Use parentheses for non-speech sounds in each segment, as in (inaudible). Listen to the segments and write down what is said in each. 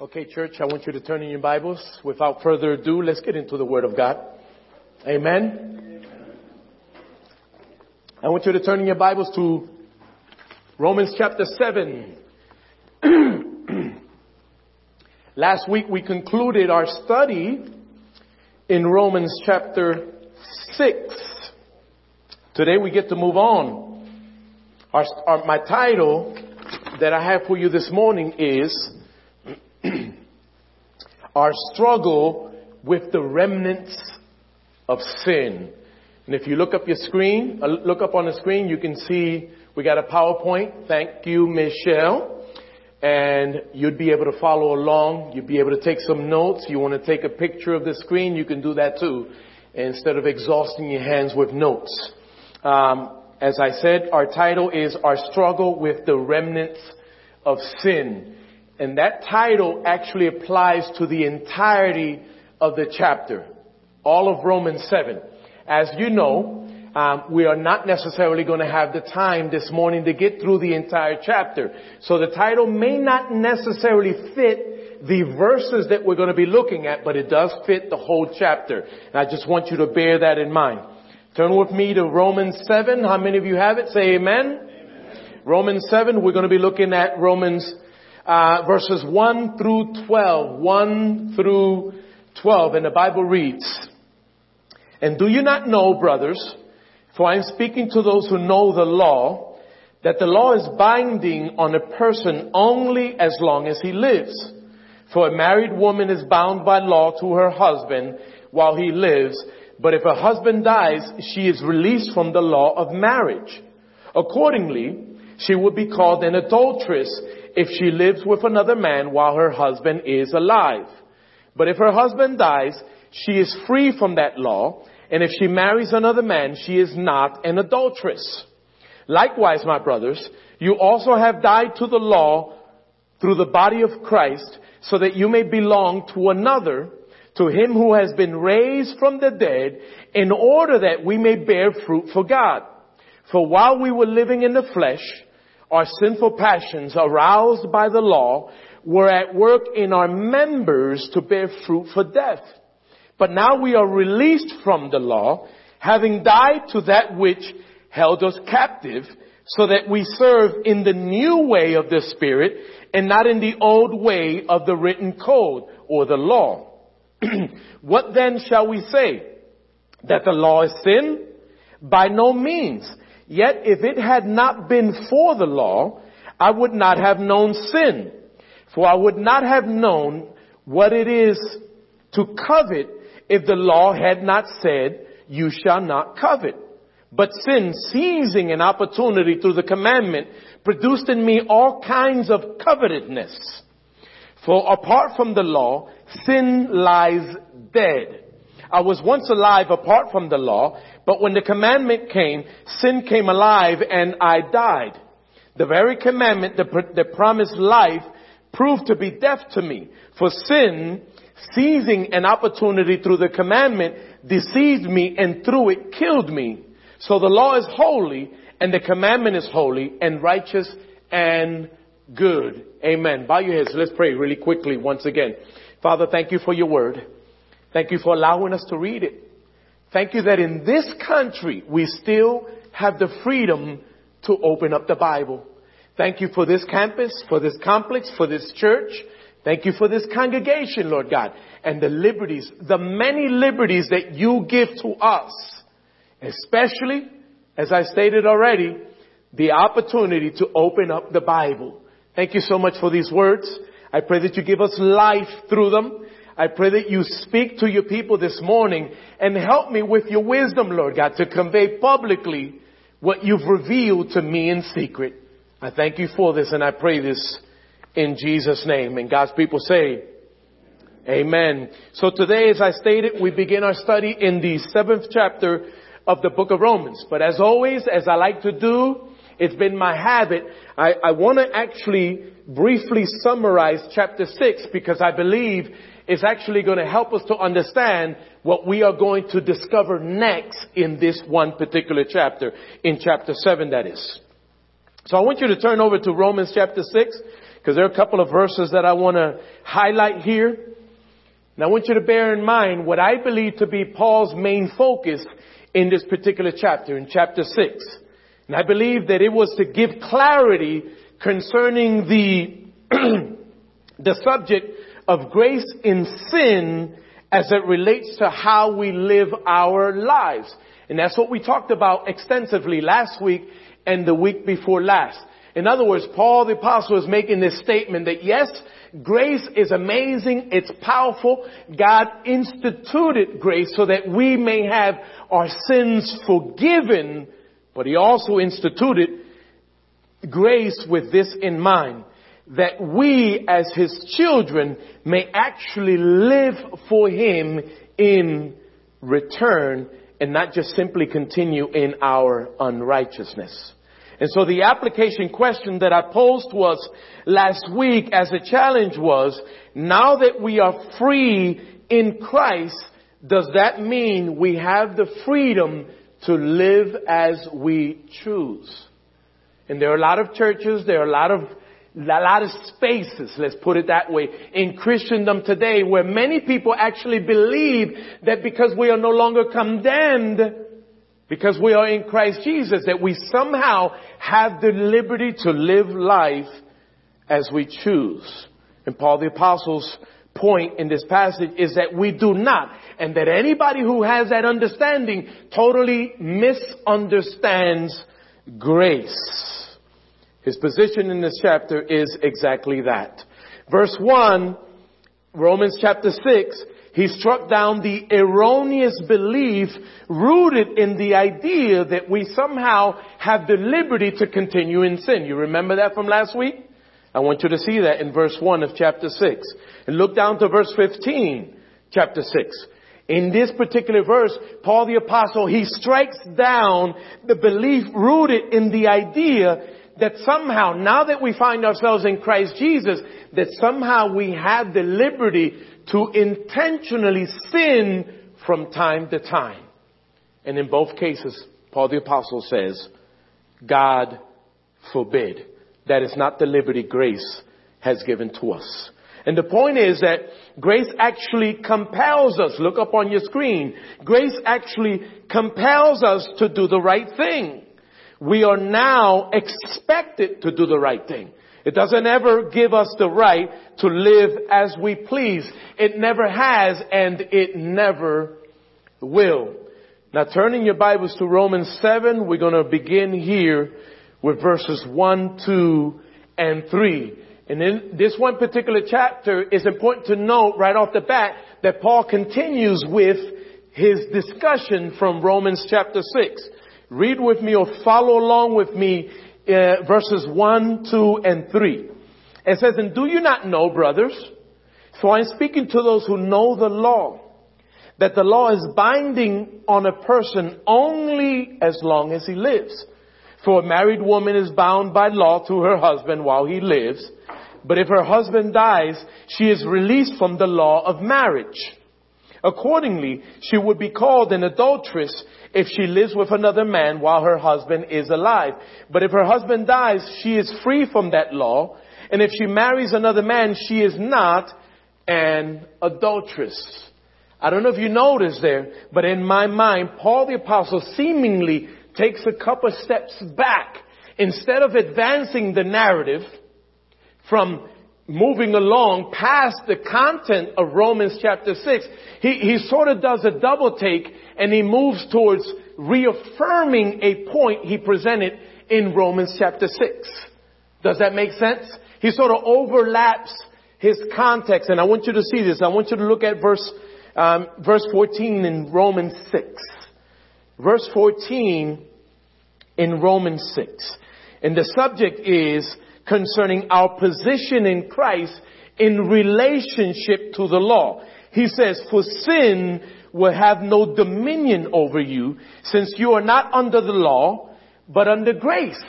Okay, church, I want you to turn in your Bibles. Without further ado, let's get into the Word of God. Amen. I want you to turn in your Bibles to Romans chapter 7. (clears throat) Last week we concluded our study in Romans chapter 6. Today we get to move on. Our, our, my title that I have for you this morning is our struggle with the remnants of sin. And if you look up your screen, uh, look up on the screen, you can see we got a PowerPoint. Thank you, Michelle. And you'd be able to follow along. You'd be able to take some notes. You want to take a picture of the screen, you can do that too, instead of exhausting your hands with notes. Um, as I said, our title is Our Struggle with the Remnants of Sin. And that title actually applies to the entirety of the chapter, all of Romans 7. As you know, um, we are not necessarily going to have the time this morning to get through the entire chapter. So the title may not necessarily fit the verses that we're going to be looking at, but it does fit the whole chapter. And I just want you to bear that in mind. Turn with me to Romans 7. How many of you have it? Say amen. amen. Romans 7, we're going to be looking at Romans uh, verses 1 through 12. 1 through 12. And the Bible reads, And do you not know, brothers, for I am speaking to those who know the law, that the law is binding on a person only as long as he lives. For a married woman is bound by law to her husband while he lives, but if her husband dies, she is released from the law of marriage. Accordingly, she would be called an adulteress if she lives with another man while her husband is alive. But if her husband dies, she is free from that law, and if she marries another man, she is not an adulteress. Likewise, my brothers, you also have died to the law through the body of Christ, so that you may belong to another, to him who has been raised from the dead, in order that we may bear fruit for God. For while we were living in the flesh, our sinful passions aroused by the law were at work in our members to bear fruit for death. But now we are released from the law, having died to that which held us captive, so that we serve in the new way of the Spirit and not in the old way of the written code or the law. (clears throat) what then shall we say? That the law is sin? By no means. Yet if it had not been for the law, I would not have known sin. For I would not have known what it is to covet if the law had not said, you shall not covet. But sin, seizing an opportunity through the commandment, produced in me all kinds of covetousness. For apart from the law, sin lies dead. I was once alive apart from the law, but when the commandment came, sin came alive and I died. The very commandment that, that promised life proved to be death to me. For sin, seizing an opportunity through the commandment, deceived me and through it killed me. So the law is holy and the commandment is holy and righteous and good. Amen. Bow your heads. Let's pray really quickly once again. Father, thank you for your word. Thank you for allowing us to read it. Thank you that in this country we still have the freedom to open up the Bible. Thank you for this campus, for this complex, for this church. Thank you for this congregation, Lord God, and the liberties, the many liberties that you give to us, especially, as I stated already, the opportunity to open up the Bible. Thank you so much for these words. I pray that you give us life through them. I pray that you speak to your people this morning and help me with your wisdom, Lord God, to convey publicly what you've revealed to me in secret. I thank you for this and I pray this in Jesus' name. And God's people say, Amen. So today, as I stated, we begin our study in the seventh chapter of the book of Romans. But as always, as I like to do, it's been my habit. I, I want to actually briefly summarize chapter six because I believe is actually going to help us to understand what we are going to discover next in this one particular chapter, in chapter 7 that is. So I want you to turn over to Romans chapter 6. because there are a couple of verses that I want to highlight here. And I want you to bear in mind what I believe to be Paul's main focus in this particular chapter, in chapter 6. And I believe that it was to give clarity concerning the, (clears throat) the subject of grace in sin as it relates to how we live our lives. And that's what we talked about extensively last week and the week before last. In other words, Paul the apostle is making this statement that yes, grace is amazing, it's powerful. God instituted grace so that we may have our sins forgiven, but he also instituted grace with this in mind that we as his children may actually live for him in return and not just simply continue in our unrighteousness. And so the application question that I posed was last week as a challenge was, now that we are free in Christ, does that mean we have the freedom to live as we choose? And there are a lot of churches, there are a lot of a lot of spaces, let's put it that way, in Christendom today where many people actually believe that because we are no longer condemned, because we are in Christ Jesus, that we somehow have the liberty to live life as we choose. And Paul the Apostle's point in this passage is that we do not, and that anybody who has that understanding totally misunderstands grace. His position in this chapter is exactly that. Verse 1, Romans chapter 6, he struck down the erroneous belief rooted in the idea that we somehow have the liberty to continue in sin. You remember that from last week? I want you to see that in verse 1 of chapter 6. And look down to verse 15, chapter 6. In this particular verse, Paul the apostle, he strikes down the belief rooted in the idea that somehow, now that we find ourselves in Christ Jesus, that somehow we have the liberty to intentionally sin from time to time. And in both cases, Paul the apostle says, God forbid. That is not the liberty grace has given to us. And the point is that grace actually compels us. Look up on your screen. Grace actually compels us to do the right thing we are now expected to do the right thing. It doesn't ever give us the right to live as we please. It never has and it never will. Now turning your Bibles to Romans 7, we're going to begin here with verses 1, 2, and 3. And in this one particular chapter, it's important to note right off the bat that Paul continues with his discussion from Romans chapter 6. Read with me or follow along with me uh, verses 1, 2, and 3. It says, And do you not know, brothers, for I'm speaking to those who know the law, that the law is binding on a person only as long as he lives. For a married woman is bound by law to her husband while he lives, but if her husband dies, she is released from the law of marriage. Accordingly, she would be called an adulteress if she lives with another man while her husband is alive. But if her husband dies, she is free from that law. And if she marries another man, she is not an adulteress. I don't know if you noticed there, but in my mind, Paul the apostle seemingly takes a couple steps back. Instead of advancing the narrative from moving along past the content of Romans chapter 6, he, he sort of does a double take and he moves towards reaffirming a point he presented in Romans chapter 6. Does that make sense? He sort of overlaps his context and I want you to see this. I want you to look at verse, um, verse 14 in Romans 6. Verse 14 in Romans 6. And the subject is concerning our position in Christ in relationship to the law. He says, for sin will have no dominion over you since you are not under the law, but under grace.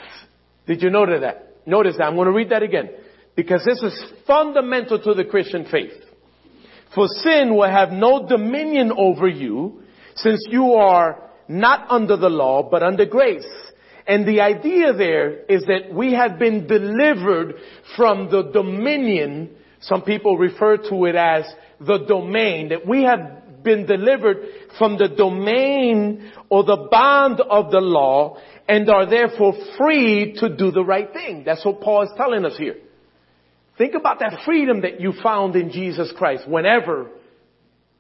Did you notice that? Notice that. I'm going to read that again because this is fundamental to the Christian faith. For sin will have no dominion over you since you are not under the law, but under grace. And the idea there is that we have been delivered from the dominion, some people refer to it as the domain, that we have been delivered from the domain or the bond of the law and are therefore free to do the right thing. That's what Paul is telling us here. Think about that freedom that you found in Jesus Christ whenever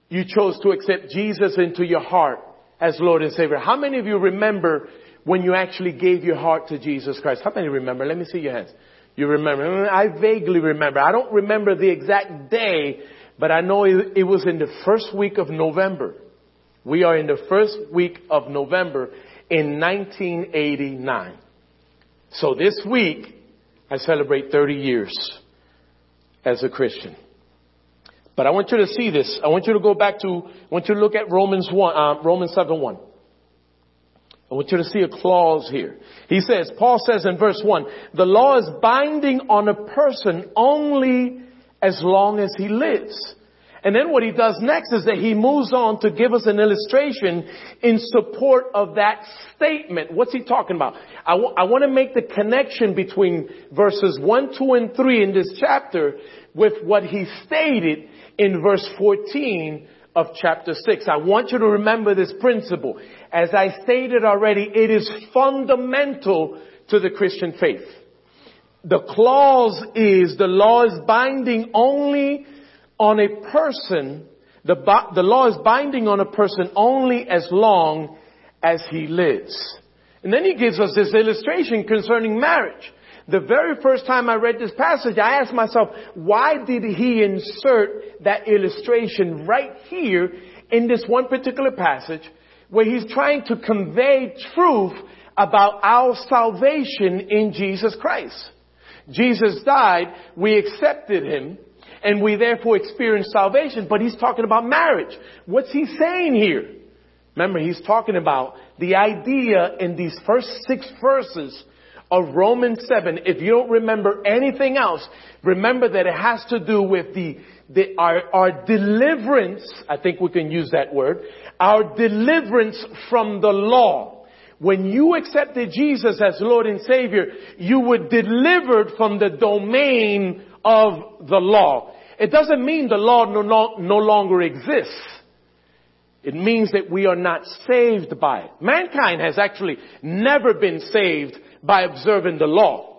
you chose to accept Jesus into your heart as Lord and Savior. How many of you remember when you actually gave your heart to Jesus Christ? How many remember? Let me see your hands. You remember? I vaguely remember. I don't remember the exact day, but I know it was in the first week of November. We are in the first week of November in 1989. So this week, I celebrate 30 years as a Christian. But I want you to see this. I want you to go back to, I want you to look at Romans 1, uh, Romans 7 1. I want you to see a clause here. He says, Paul says in verse 1, the law is binding on a person only as long as he lives. And then what he does next is that he moves on to give us an illustration in support of that statement. What's he talking about? I, w- I want to make the connection between verses 1, 2, and 3 in this chapter with what he stated in verse 14 of chapter 6. I want you to remember this principle. As I stated already, it is fundamental to the Christian faith. The clause is the law is binding only on a person, the, the law is binding on a person only as long as he lives. And then he gives us this illustration concerning marriage. The very first time I read this passage, I asked myself, why did he insert that illustration right here in this one particular passage where he's trying to convey truth about our salvation in Jesus Christ? Jesus died, we accepted him, and we therefore experience salvation, but he's talking about marriage. What's he saying here? Remember, he's talking about the idea in these first six verses of Romans 7. If you don't remember anything else, remember that it has to do with the, the our, our deliverance, I think we can use that word, our deliverance from the law. When you accepted Jesus as Lord and Savior, you were delivered from the domain of the law. It doesn't mean the law no, no, no longer exists. It means that we are not saved by it. Mankind has actually never been saved by observing the law.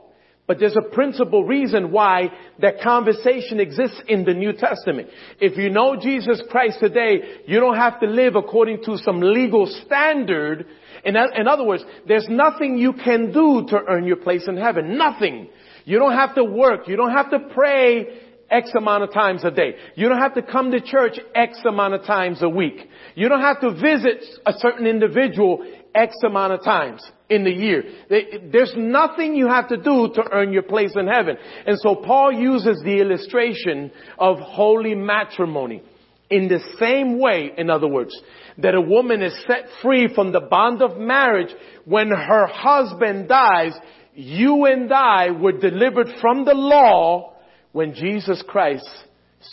But there's a principal reason why that conversation exists in the New Testament. If you know Jesus Christ today, you don't have to live according to some legal standard. In, in other words, there's nothing you can do to earn your place in heaven. Nothing. You don't have to work. You don't have to pray X amount of times a day. You don't have to come to church X amount of times a week. You don't have to visit a certain individual X amount of times in the year. There's nothing you have to do to earn your place in heaven. And so Paul uses the illustration of holy matrimony. In the same way, in other words, that a woman is set free from the bond of marriage when her husband dies, you and I were delivered from the law when Jesus Christ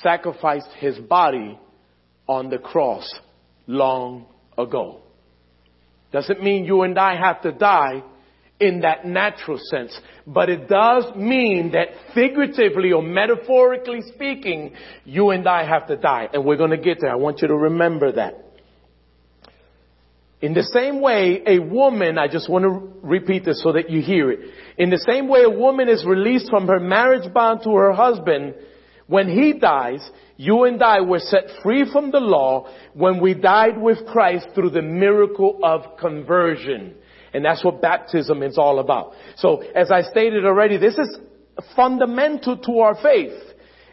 sacrificed his body on the cross long ago. Doesn't mean you and I have to die in that natural sense, but it does mean that figuratively or metaphorically speaking, you and I have to die. And we're going to get there. I want you to remember that. In the same way, a woman, I just want to repeat this so that you hear it. In the same way a woman is released from her marriage bond to her husband, when he dies, you and I were set free from the law when we died with Christ through the miracle of conversion. And that's what baptism is all about. So, as I stated already, this is fundamental to our faith.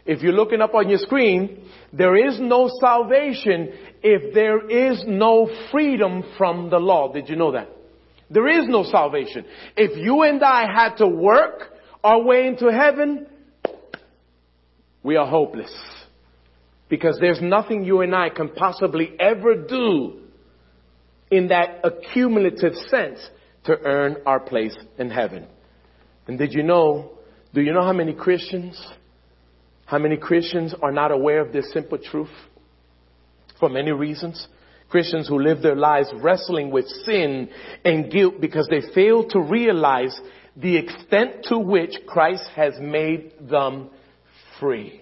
If you're looking up on your screen, there is no salvation if there is no freedom from the law. Did you know that? There is no salvation. If you and I had to work our way into heaven, we are hopeless. Because there's nothing you and I can possibly ever do in that accumulative sense to earn our place in heaven. And did you know, do you know how many Christians, how many Christians are not aware of this simple truth? For many reasons. Christians who live their lives wrestling with sin and guilt because they fail to realize the extent to which Christ has made them free.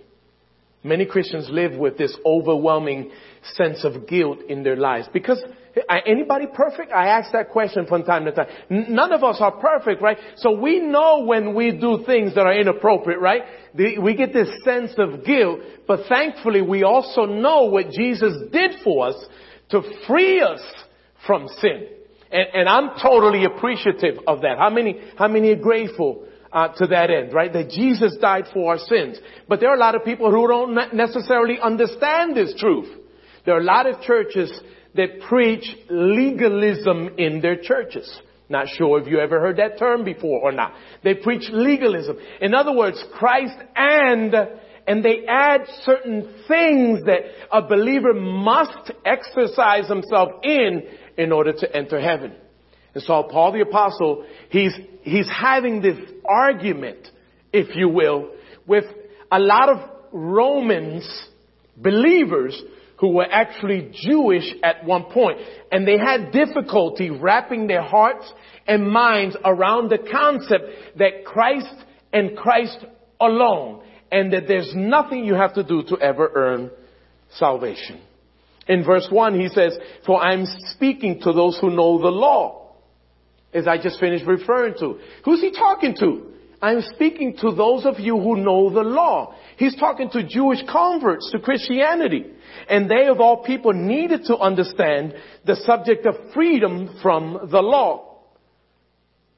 Many Christians live with this overwhelming sense of guilt in their lives because anybody perfect? I ask that question from time to time. None of us are perfect, right? So we know when we do things that are inappropriate, right? We get this sense of guilt, but thankfully we also know what Jesus did for us to free us from sin. And, and I'm totally appreciative of that. How many, how many are grateful uh, to that end, right? That Jesus died for our sins. But there are a lot of people who don't necessarily understand this truth. There are a lot of churches that preach legalism in their churches. Not sure if you ever heard that term before or not. They preach legalism. In other words, Christ and, and they add certain things that a believer must exercise himself in in order to enter heaven. And so Paul the apostle, he's, he's having this argument, if you will, with a lot of Romans believers who were actually Jewish at one point. And they had difficulty wrapping their hearts and minds around the concept that Christ and Christ alone and that there's nothing you have to do to ever earn salvation. In verse 1 he says, For I'm speaking to those who know the law as I just finished referring to. Who's he talking to? I'm speaking to those of you who know the law. He's talking to Jewish converts to Christianity. And they of all people needed to understand the subject of freedom from the law.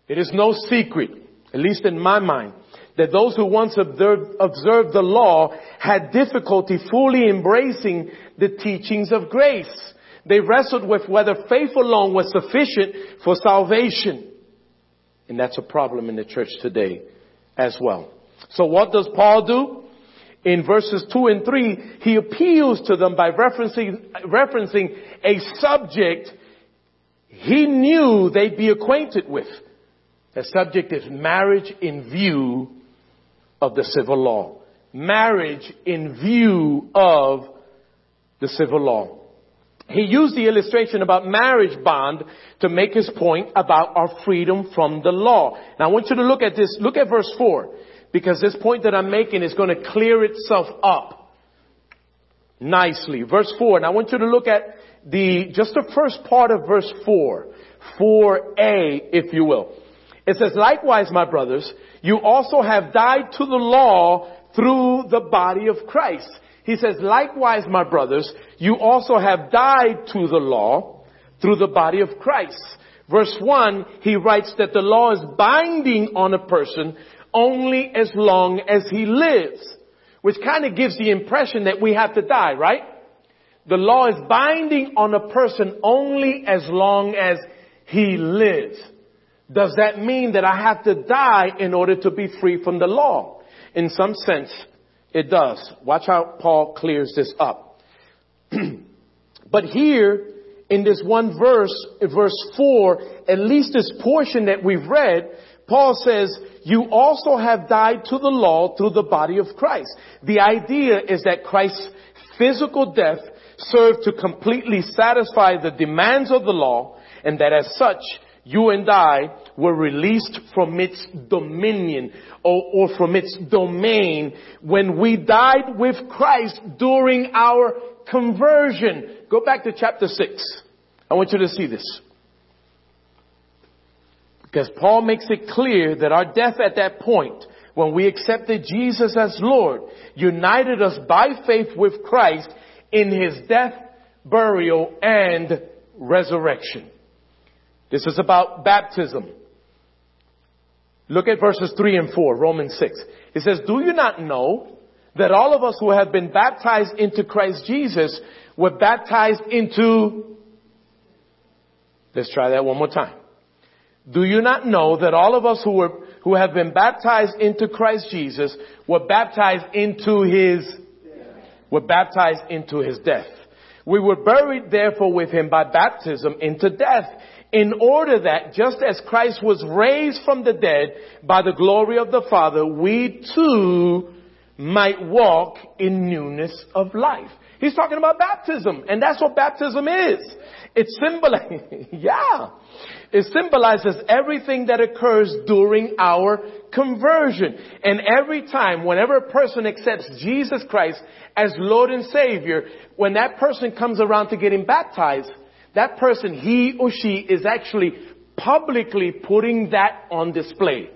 It is no secret, at least in my mind, that those who once observed, observed the law had difficulty fully embracing the teachings of grace. They wrestled with whether faith alone was sufficient for salvation. And that's a problem in the church today as well. So what does Paul do? In verses 2 and 3, he appeals to them by referencing, referencing a subject he knew they'd be acquainted with. The subject is marriage in view of the civil law. Marriage in view of the civil law. He used the illustration about marriage bond to make his point about our freedom from the law. Now I want you to look at this, look at verse 4, because this point that I'm making is going to clear itself up nicely. Verse 4, and I want you to look at the, just the first part of verse 4, 4a, if you will. It says, likewise, my brothers, you also have died to the law through the body of Christ he says, likewise, my brothers, you also have died to the law through the body of Christ. Verse 1, he writes that the law is binding on a person only as long as he lives, which kind of gives the impression that we have to die, right? The law is binding on a person only as long as he lives. Does that mean that I have to die in order to be free from the law? In some sense, it does. Watch how Paul clears this up. (clears throat) but here, in this one verse, verse 4, at least this portion that we've read, Paul says, you also have died to the law through the body of Christ. The idea is that Christ's physical death served to completely satisfy the demands of the law and that as such, you and I were released from its dominion or, or, from its domain when we died with Christ during our conversion. Go back to chapter 6. I want you to see this. Because Paul makes it clear that our death at that point, when we accepted Jesus as Lord, united us by faith with Christ in his death, burial, and resurrection. This is about baptism. Look at verses 3 and 4, Romans 6. It says, Do you not know that all of us who have been baptized into Christ Jesus were baptized into, let's try that one more time. Do you not know that all of us who were, who have been baptized into Christ Jesus were baptized into his, were baptized into his death? We were buried therefore with him by baptism into death in order that just as Christ was raised from the dead by the glory of the Father, we too might walk in newness of life. He's talking about baptism, and that's what baptism is. It symbolizes, (laughs) yeah, it symbolizes everything that occurs during our conversion. And every time, whenever a person accepts Jesus Christ as Lord and Savior, when that person comes around to getting baptized, that person, he or she, is actually publicly putting that on display.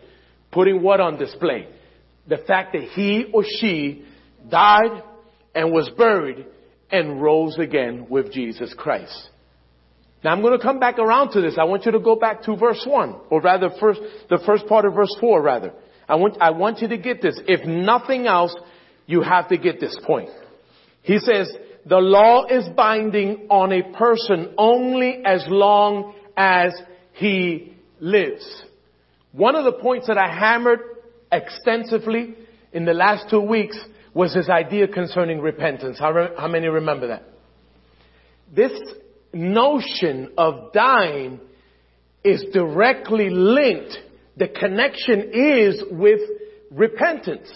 Putting what on display? The fact that he or she died and was buried and rose again with Jesus Christ. Now I'm going to come back around to this. I want you to go back to verse 1, or rather first, the first part of verse 4 rather. I want, I want you to get this. If nothing else, you have to get this point. He says, the law is binding on a person only as long as he lives. One of the points that I hammered extensively in the last two weeks was this idea concerning repentance. How, re- how many remember that? This notion of dying is directly linked. The connection is with repentance.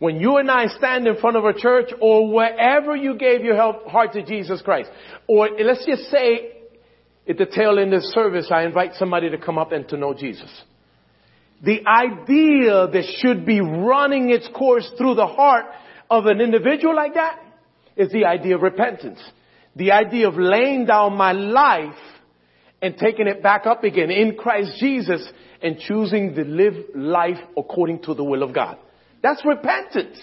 When you and I stand in front of a church or wherever you gave your heart to Jesus Christ, or let's just say at the tail end of the service, I invite somebody to come up and to know Jesus. The idea that should be running its course through the heart of an individual like that is the idea of repentance. The idea of laying down my life and taking it back up again in Christ Jesus and choosing to live life according to the will of God. That's repentance.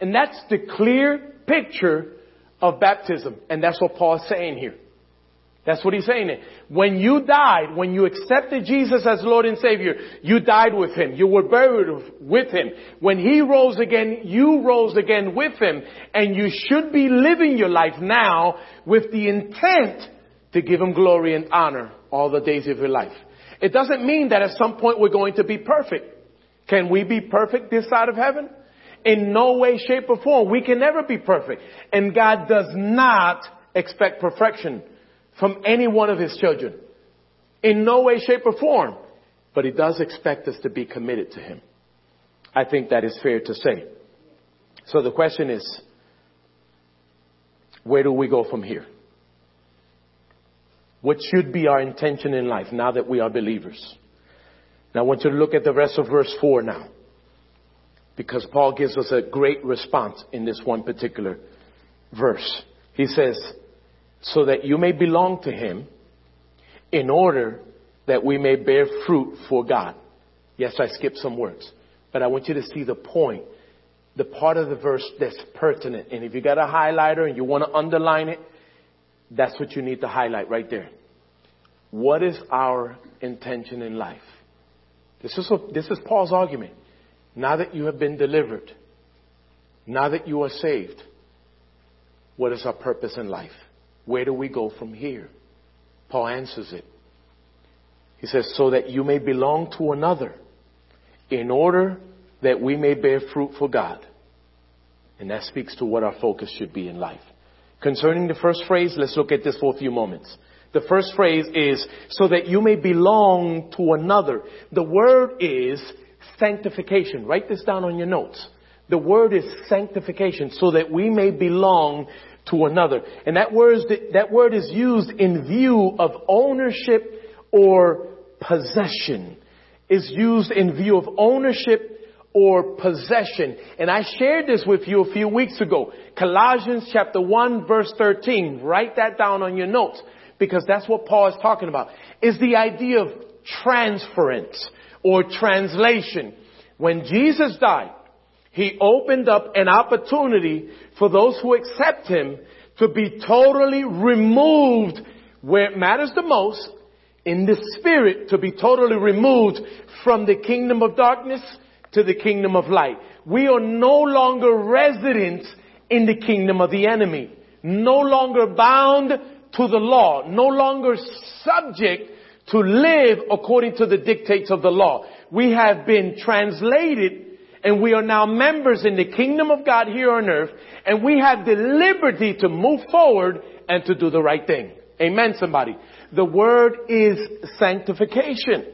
And that's the clear picture of baptism. And that's what Paul is saying here. That's what he's saying. When you died, when you accepted Jesus as Lord and Savior, you died with Him. You were buried with Him. When He rose again, you rose again with Him. And you should be living your life now with the intent to give Him glory and honor all the days of your life. It doesn't mean that at some point we're going to be perfect. Can we be perfect this side of heaven? In no way, shape, or form. We can never be perfect. And God does not expect perfection from any one of his children. In no way, shape, or form. But he does expect us to be committed to him. I think that is fair to say. So the question is, where do we go from here? What should be our intention in life now that we are believers? Now I want you to look at the rest of verse 4 now. Because Paul gives us a great response in this one particular verse. He says, so that you may belong to Him in order that we may bear fruit for God. Yes, I skipped some words, but I want you to see the point, the part of the verse that's pertinent. And if you got a highlighter and you want to underline it, that's what you need to highlight right there. What is our intention in life? This is, this is Paul's argument. Now that you have been delivered, now that you are saved, what is our purpose in life? Where do we go from here? Paul answers it. He says, so that you may belong to another in order that we may bear fruit for God. And that speaks to what our focus should be in life. Concerning the first phrase, let's look at this for a few moments. The first phrase is, so that you may belong to another. The word is sanctification. Write this down on your notes. The word is sanctification, so that we may belong to another. And that word, is, that word is used in view of ownership or possession. Is used in view of ownership or possession. And I shared this with you a few weeks ago. Colossians chapter 1 verse 13. Write that down on your notes because that's what Paul is talking about. Is the idea of transference or translation. When Jesus died, he opened up an opportunity for those who accept Him to be totally removed where it matters the most in the spirit to be totally removed from the kingdom of darkness to the kingdom of light. We are no longer residents in the kingdom of the enemy. No longer bound to the law. No longer subject to live according to the dictates of the law. We have been translated and we are now members in the kingdom of God here on earth and we have the liberty to move forward and to do the right thing. Amen, somebody. The word is sanctification.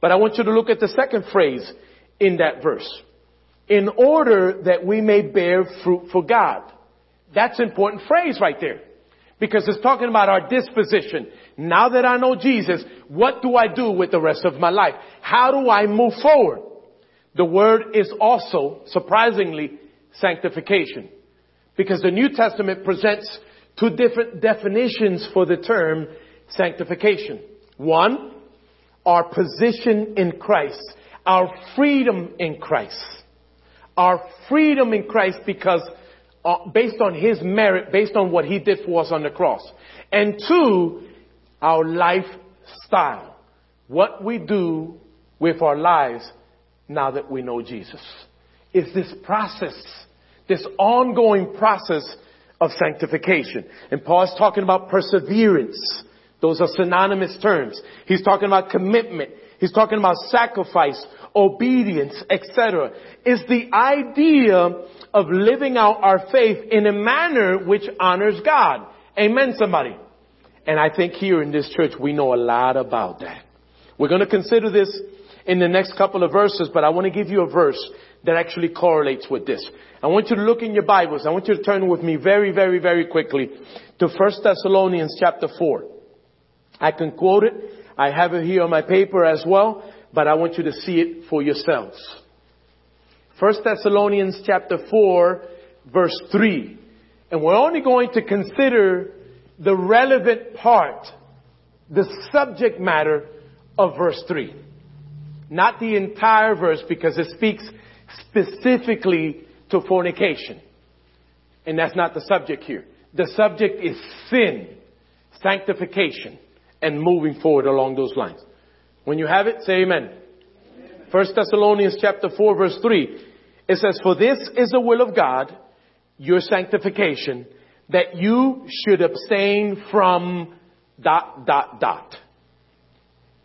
But I want you to look at the second phrase in that verse. in order that we may bear fruit for God. That's an important phrase right there. Because it's talking about our disposition. Now that I know Jesus, what do I do with the rest of my life? How do I move forward? The word is also, surprisingly, sanctification. Because the New Testament presents two different definitions for the term sanctification. One, our position in Christ, our freedom in Christ. Our freedom in Christ because uh, based on His merit, based on what He did for us on the cross. And two, our lifestyle. What we do with our lives now that we know Jesus. Is this process, this ongoing process of sanctification. And Paul is talking about perseverance. Those are synonymous terms. He's talking about commitment. He's talking about sacrifice, obedience, etc. Is the idea of living out our faith in a manner which honors God. Amen, somebody. And I think here in this church we know a lot about that. We're going to consider this in the next couple of verses, but I want to give you a verse that actually correlates with this. I want you to look in your Bibles. I want you to turn with me very, very, very quickly to 1 Thessalonians chapter 4. I can quote it. I have it here on my paper as well, but I want you to see it for yourselves. 1 Thessalonians chapter 4 verse 3. And we're only going to consider the relevant part, the subject matter of verse 3. Not the entire verse because it speaks specifically to fornication. And that's not the subject here. The subject is sin, sanctification, and moving forward along those lines. When you have it, say amen. First Thessalonians chapter 4 verse 3. It says, For this is the will of God, your sanctification, that you should abstain from dot, dot, dot.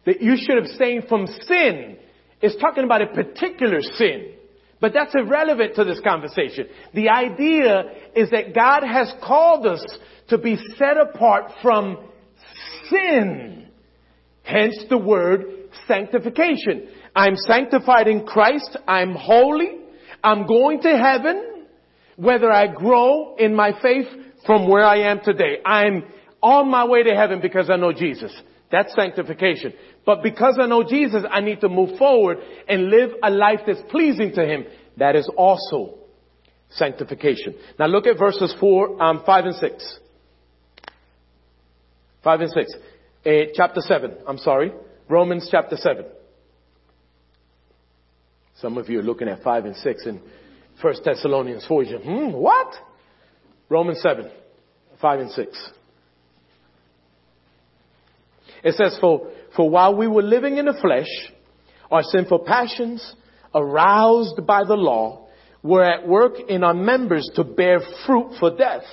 That you should abstain from sin. It's talking about a particular sin. But that's irrelevant to this conversation. The idea is that God has called us to be set apart from sin. Hence the word sanctification. I'm sanctified in Christ. I'm holy. I'm going to heaven. Whether I grow in my faith from where I am today. I'm on my way to heaven because I know Jesus. That's sanctification. But because I know Jesus, I need to move forward and live a life that's pleasing to Him. That is also sanctification. Now look at verses four, um, five and six. Five and six. Uh, chapter seven, I'm sorry. Romans chapter seven. Some of you are looking at five and six in First Thessalonians four. You hmm, what? Romans seven, five and six. It says, for, for while we were living in the flesh, our sinful passions, aroused by the law, were at work in our members to bear fruit for death.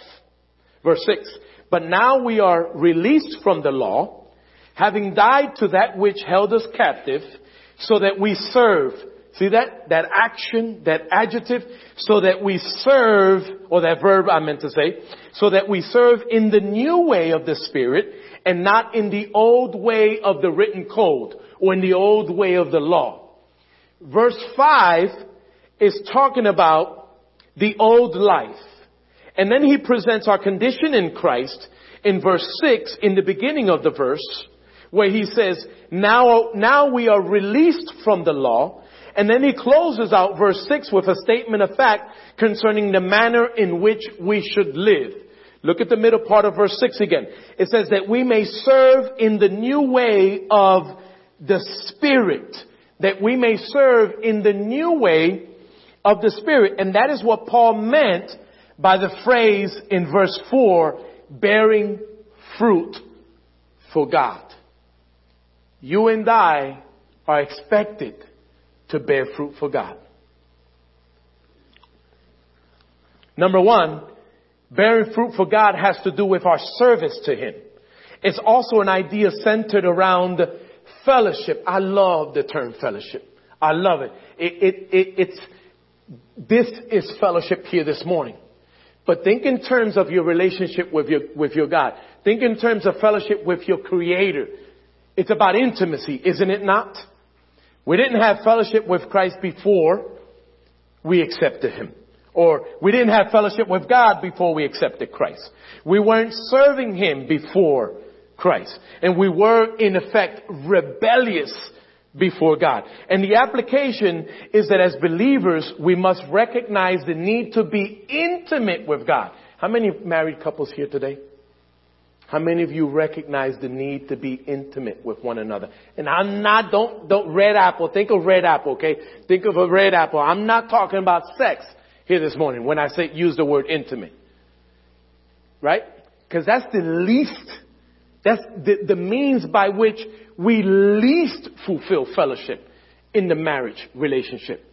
Verse 6. But now we are released from the law, having died to that which held us captive, so that we serve. See that? That action, that adjective, so that we serve, or that verb I meant to say, so that we serve in the new way of the Spirit, and not in the old way of the written code, or in the old way of the law. Verse 5 is talking about the old life. And then he presents our condition in Christ in verse 6 in the beginning of the verse where he says, now, now we are released from the law. And then he closes out verse 6 with a statement of fact concerning the manner in which we should live. Look at the middle part of verse 6 again. It says that we may serve in the new way of the Spirit that we may serve in the new way of the Spirit. And that is what Paul meant by the phrase in verse 4, bearing fruit for God. You and I are expected to bear fruit for God. Number one, bearing fruit for God has to do with our service to Him. It's also an idea centered around Fellowship. I love the term fellowship. I love it. it, it, it it's, this is fellowship here this morning. But think in terms of your relationship with your, with your God. Think in terms of fellowship with your creator. It's about intimacy, isn't it not? We didn't have fellowship with Christ before. we accepted Him. Or we didn't have fellowship with God before we accepted Christ. We weren't serving Him before Christ. And we were in effect rebellious before God. And the application is that as believers, we must recognize the need to be intimate with God. How many married couples here today? How many of you recognize the need to be intimate with one another? And I'm not, don't, don't, red apple, think of red apple, okay? Think of a red apple. I'm not talking about sex here this morning when I say, use the word intimate. Right? Cause that's the least, that's the, the means by which we least fulfill fellowship in the marriage relationship.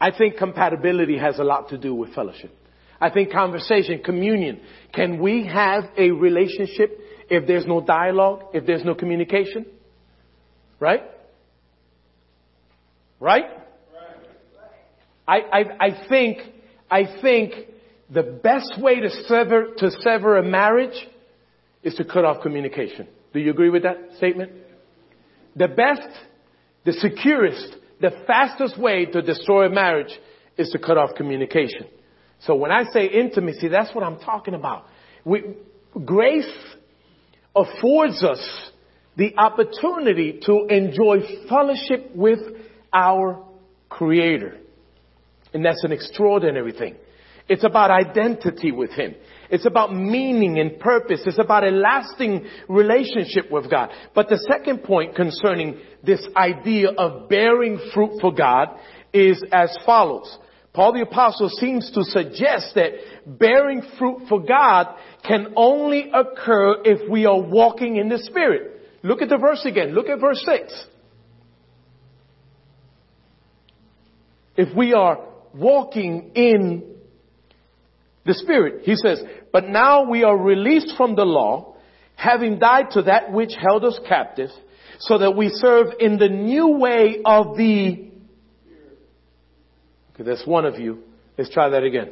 I think compatibility has a lot to do with fellowship. I think conversation, communion. Can we have a relationship if there's no dialogue, if there's no communication? Right? Right? I, I, I think, I think the best way to sever, to sever a marriage is to cut off communication. Do you agree with that statement? The best, the securest, the fastest way to destroy a marriage is to cut off communication. So when I say intimacy, that's what I'm talking about. We, grace affords us the opportunity to enjoy fellowship with our Creator. And that's an extraordinary thing. It's about identity with Him. It's about meaning and purpose. It's about a lasting relationship with God. But the second point concerning this idea of bearing fruit for God is as follows. Paul the apostle seems to suggest that bearing fruit for God can only occur if we are walking in the Spirit. Look at the verse again. Look at verse 6. If we are walking in the Spirit, he says, but now we are released from the law, having died to that which held us captive, so that we serve in the new way of the Okay, that's one of you. Let's try that again.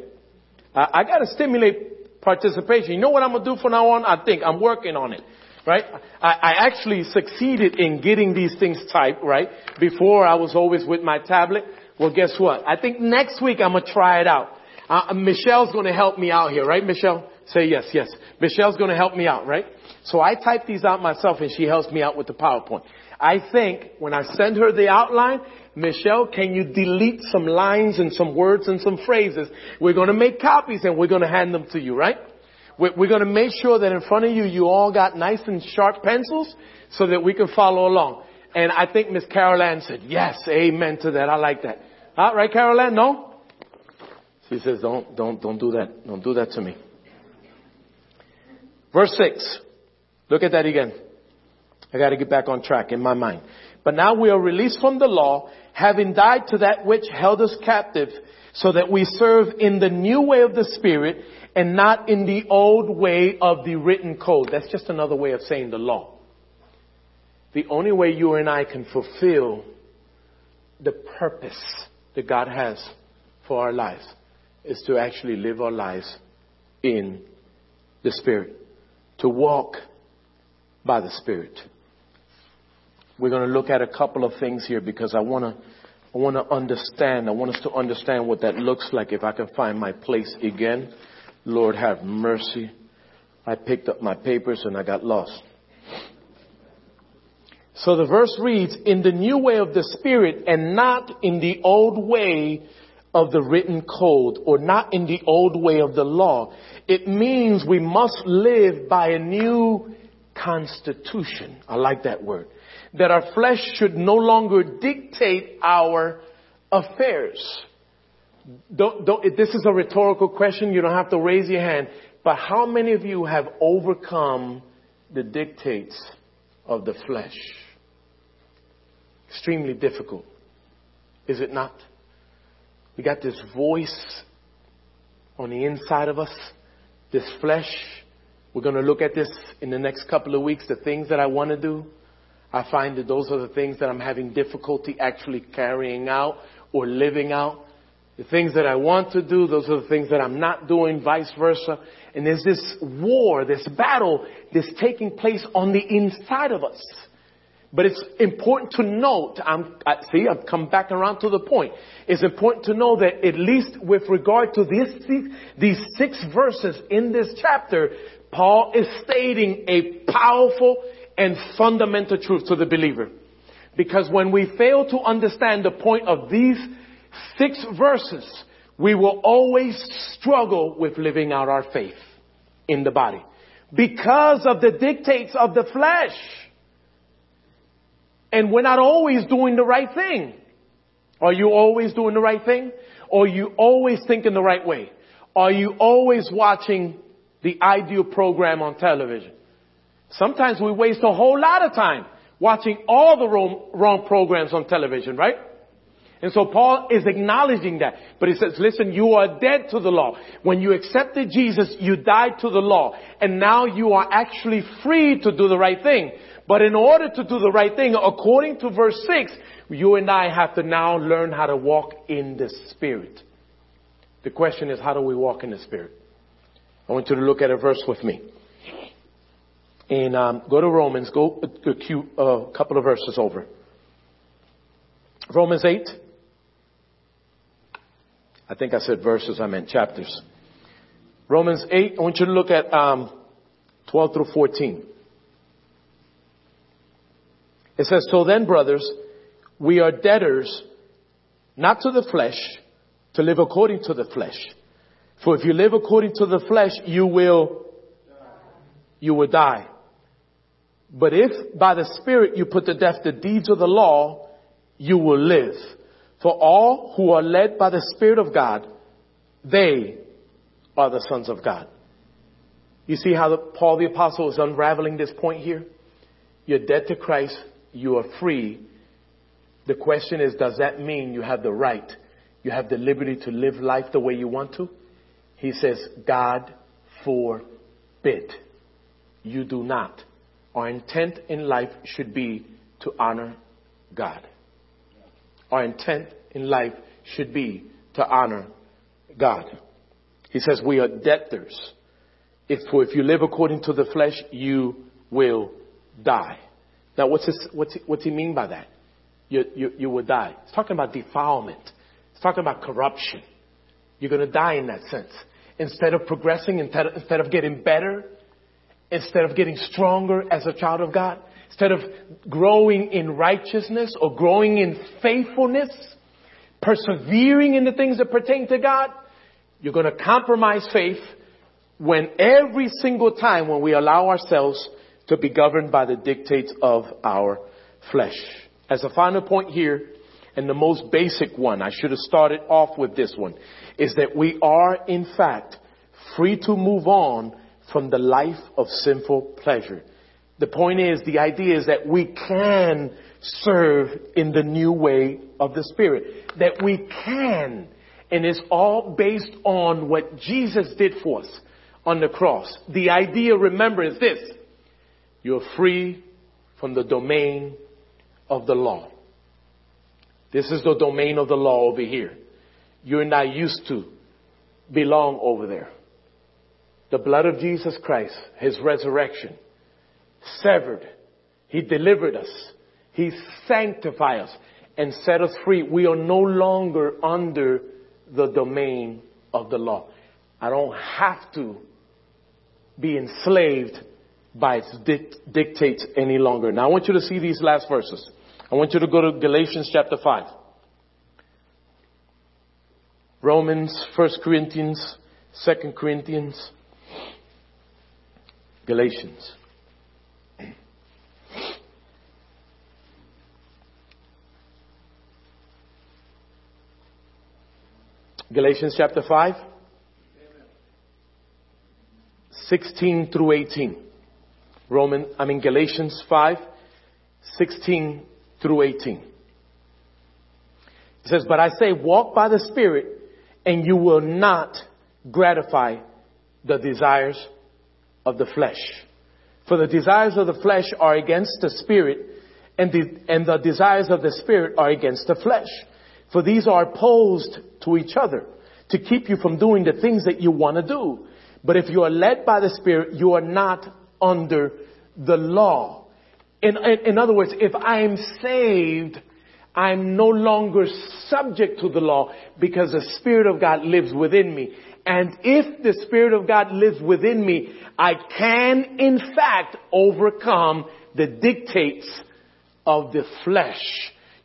I, I gotta stimulate participation. You know what I'm gonna do from now on? I think I'm working on it. Right? I, I actually succeeded in getting these things typed, right? Before I was always with my tablet. Well, guess what? I think next week I'm gonna try it out. Uh, Michelle's gonna help me out here, right, Michelle? Say yes, yes. Michelle's gonna help me out, right? So I type these out myself and she helps me out with the PowerPoint. I think when I send her the outline, Michelle, can you delete some lines and some words and some phrases? We're going to make copies and we're going to hand them to you, right? We're going to make sure that in front of you, you all got nice and sharp pencils so that we can follow along. And I think Miss Carol Ann said, yes, amen to that. I like that. All right, Carol Ann? No? She says, don't, don't, don't do that. Don't do that to me. Verse 6. Look at that again. I got to get back on track in my mind. But now we are released from the law, having died to that which held us captive, so that we serve in the new way of the Spirit and not in the old way of the written code. That's just another way of saying the law. The only way you and I can fulfill the purpose that God has for our lives is to actually live our lives in the Spirit, to walk by the Spirit. We're going to look at a couple of things here because I want to I want to understand. I want us to understand what that looks like if I can find my place again. Lord have mercy. I picked up my papers and I got lost. So the verse reads, in the new way of the Spirit and not in the old way of the written code or not in the old way of the law. It means we must live by a new constitution. I like that word that our flesh should no longer dictate our affairs. Don't, don't, this is a rhetorical question. You don't have to raise your hand. But how many of you have overcome the dictates of the flesh? Extremely difficult. Is it not? We got this voice on the inside of us, this flesh. We're going to look at this in the next couple of weeks, the things that I want to do, I find that those are the things that I'm having difficulty actually carrying out or living out. The things that I want to do, those are the things that I'm not doing, vice versa. And there's this war, this battle that's taking place on the inside of us. But it's important to note, I'm, I, see, I've come back around to the point. It's important to know that at least with regard to these, these six verses in this chapter, Paul is stating a powerful and fundamental truth to the believer. Because when we fail to understand the point of these six verses, we will always struggle with living out our faith in the body. Because of the dictates of the flesh. And we're not always doing the right thing. Are you always doing the right thing? Are you always thinking the right way? Are you always watching the ideal program on television? Sometimes we waste a whole lot of time watching all the wrong, wrong programs on television, right? And so Paul is acknowledging that. But he says, listen, you are dead to the law. When you accepted Jesus, you died to the law. And now you are actually free to do the right thing. But in order to do the right thing, according to verse 6, you and I have to now learn how to walk in the Spirit. The question is, how do we walk in the Spirit? I want you to look at a verse with me. And um, go to Romans, go a, a, a couple of verses over. Romans 8. I think I said verses, I meant chapters. Romans 8, I want you to look at um, 12 through 14. It says, So then, brothers, we are debtors, not to the flesh, to live according to the flesh. For if you live according to the flesh, you will, you will die. But if by the Spirit you put to death the deeds of the law, you will live. For all who are led by the Spirit of God, they are the sons of God. You see how the, Paul the Apostle is unraveling this point here? You're dead to Christ you are free. The question is, does that mean you have the right, you have the liberty to live life the way you want to? He says, God forbid. You do not. Our intent in life should be to honor God. Our intent in life should be to honor God. He says we are debtors. If, for if you live according to the flesh, you will die. Now, what's, this, what's, what's he mean by that? You, you, you will die. It's talking about defilement. It's talking about corruption. You're going to die in that sense. Instead of progressing, instead of getting better, instead of getting stronger as a child of God, instead of growing in righteousness or growing in faithfulness, persevering in the things that pertain to God, you're going to compromise faith when every single time when we allow ourselves to be governed by the dictates of our flesh. As a final point here, and the most basic one, I should have started off with this one, is that we are in fact free to move on from the life of sinful pleasure. The point is, the idea is that we can serve in the new way of the Spirit. That we can. And it's all based on what Jesus did for us on the cross. The idea, remember, is this. You're free from the domain of the law. This is the domain of the law over here. You're not used to belong over there. The blood of Jesus Christ, His resurrection, severed. He delivered us. He sanctified us and set us free. We are no longer under the domain of the law. I don't have to be enslaved by its dictates any longer. Now I want you to see these last verses. I want you to go to Galatians chapter 5. Romans, 1 Corinthians, 2 Corinthians, Galatians. Galatians chapter 5, 16 through 18. Roman, I mean Galatians 5, 16 through 18. It says, but I say walk by the Spirit and you will not gratify the desires of the flesh. For the desires of the flesh are against the Spirit and the, and the desires of the Spirit are against the flesh. For these are opposed to each other to keep you from doing the things that you want to do. But if you are led by the Spirit, you are not under the law. In, in, in other words, if I'm saved, I'm no longer subject to the law because the Spirit of God lives within me. And if the Spirit of God lives within me, I can in fact overcome the dictates of the flesh.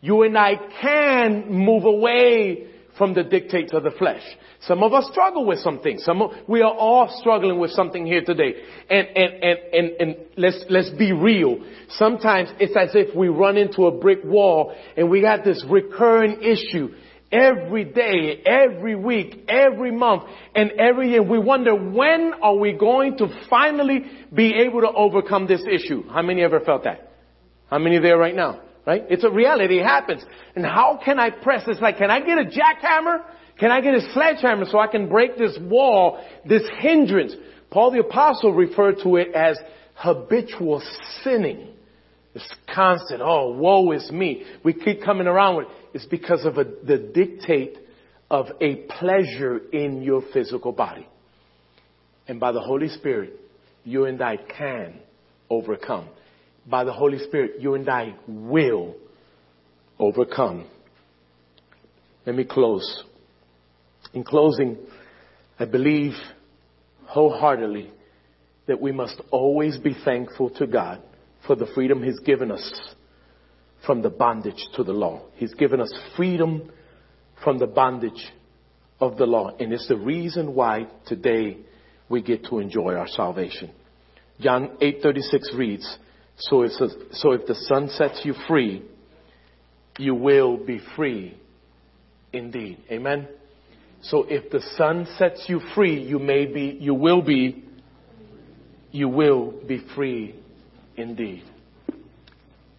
You and I can move away from the dictates of the flesh. Some of us struggle with something. Some of, we are all struggling with something here today. And, and, and, and, and let's, let's be real. Sometimes it's as if we run into a brick wall and we got this recurring issue every day, every week, every month, and every year. We wonder when are we going to finally be able to overcome this issue? How many ever felt that? How many there right now? Right? It's a reality. It happens. And how can I press? It's like, can I get a jackhammer? Can I get a sledgehammer so I can break this wall, this hindrance? Paul the apostle referred to it as habitual sinning. It's constant, oh, woe is me. We keep coming around with It's because of a, the dictate of a pleasure in your physical body. And by the Holy Spirit, you and I can overcome by the Holy Spirit, you and I will overcome. Let me close. In closing, I believe wholeheartedly that we must always be thankful to God for the freedom He's given us from the bondage to the law. He's given us freedom from the bondage of the law. And it's the reason why today we get to enjoy our salvation. John 8:36 reads, so if, so if the Son sets you free, you will be free indeed. Amen. So if the Son sets you free, you may be, you will be, you will be free indeed.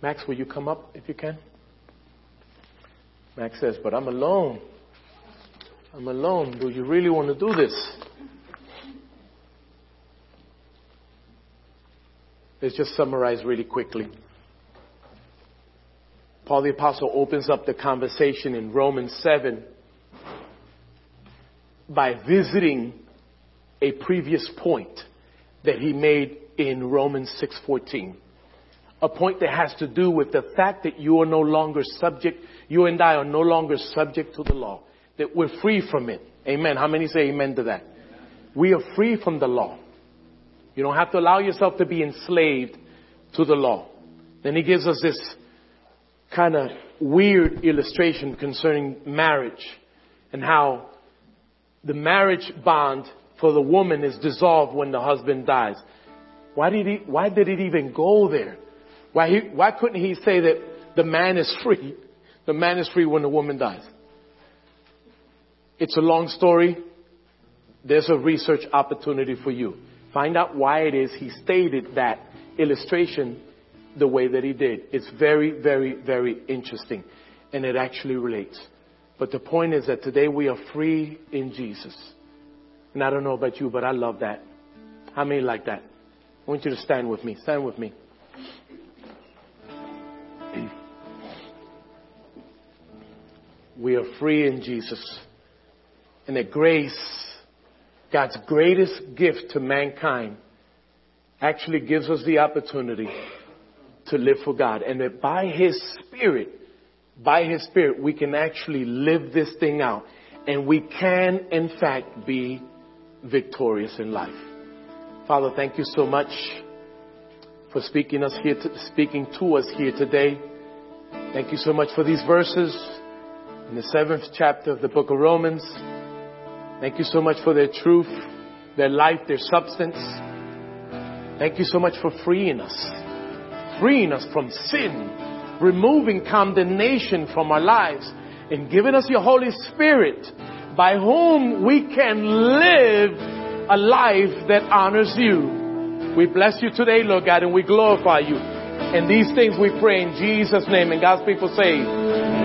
Max, will you come up if you can? Max says, but I'm alone. I'm alone. Do you really want to do this? Let's just summarize really quickly. Paul the Apostle opens up the conversation in Romans 7 by visiting a previous point that he made in Romans 6:14. A point that has to do with the fact that you are no longer subject, you and I are no longer subject to the law, that we're free from it. Amen. How many say amen to that? We are free from the law. You don't have to allow yourself to be enslaved to the law. Then he gives us this kind of weird illustration concerning marriage and how the marriage bond for the woman is dissolved when the husband dies. Why did he, why did it even go there? Why he, why couldn't he say that the man is free? The man is free when the woman dies. It's a long story. There's a research opportunity for you. Find out why it is he stated that illustration the way that he did. It's very, very, very interesting. And it actually relates. But the point is that today we are free in Jesus. And I don't know about you, but I love that. How many like that? I want you to stand with me. Stand with me. We are free in Jesus. And that grace God's greatest gift to mankind actually gives us the opportunity to live for God. And that by His Spirit, by His Spirit, we can actually live this thing out. And we can, in fact, be victorious in life. Father, thank you so much for speaking us here, to, speaking to us here today. Thank you so much for these verses in the seventh chapter of the book of Romans. Thank you so much for their truth, their life, their substance. Thank you so much for freeing us, freeing us from sin, removing condemnation from our lives, and giving us your Holy Spirit by whom we can live a life that honors you. We bless you today, Lord God, and we glorify you. And these things we pray in Jesus' name. And God's people say,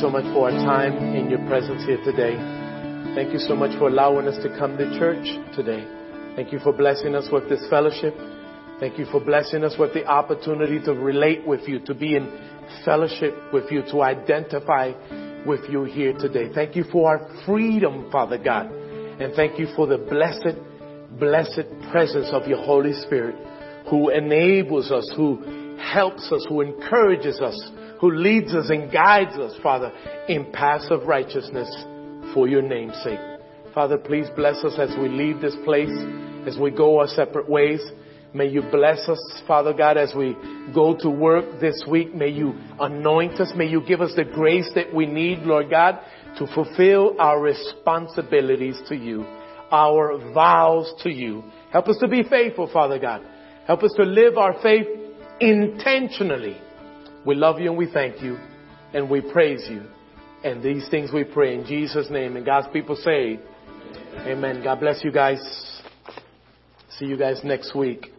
so much for our time in your presence here today. Thank you so much for allowing us to come to church today. Thank you for blessing us with this fellowship. Thank you for blessing us with the opportunity to relate with you, to be in fellowship with you, to identify with you here today. Thank you for our freedom, Father God. And thank you for the blessed, blessed presence of your Holy Spirit who enables us, who helps us, who encourages us, who leads us and guides us, Father, in paths of righteousness for your name's sake. Father, please bless us as we leave this place, as we go our separate ways. May you bless us, Father God, as we go to work this week. May you anoint us. May you give us the grace that we need, Lord God, to fulfill our responsibilities to you, our vows to you. Help us to be faithful, Father God. Help us to live our faith intentionally. We love you and we thank you and we praise you. And these things we pray in Jesus' name. And God's people say, Amen. God bless you guys. See you guys next week.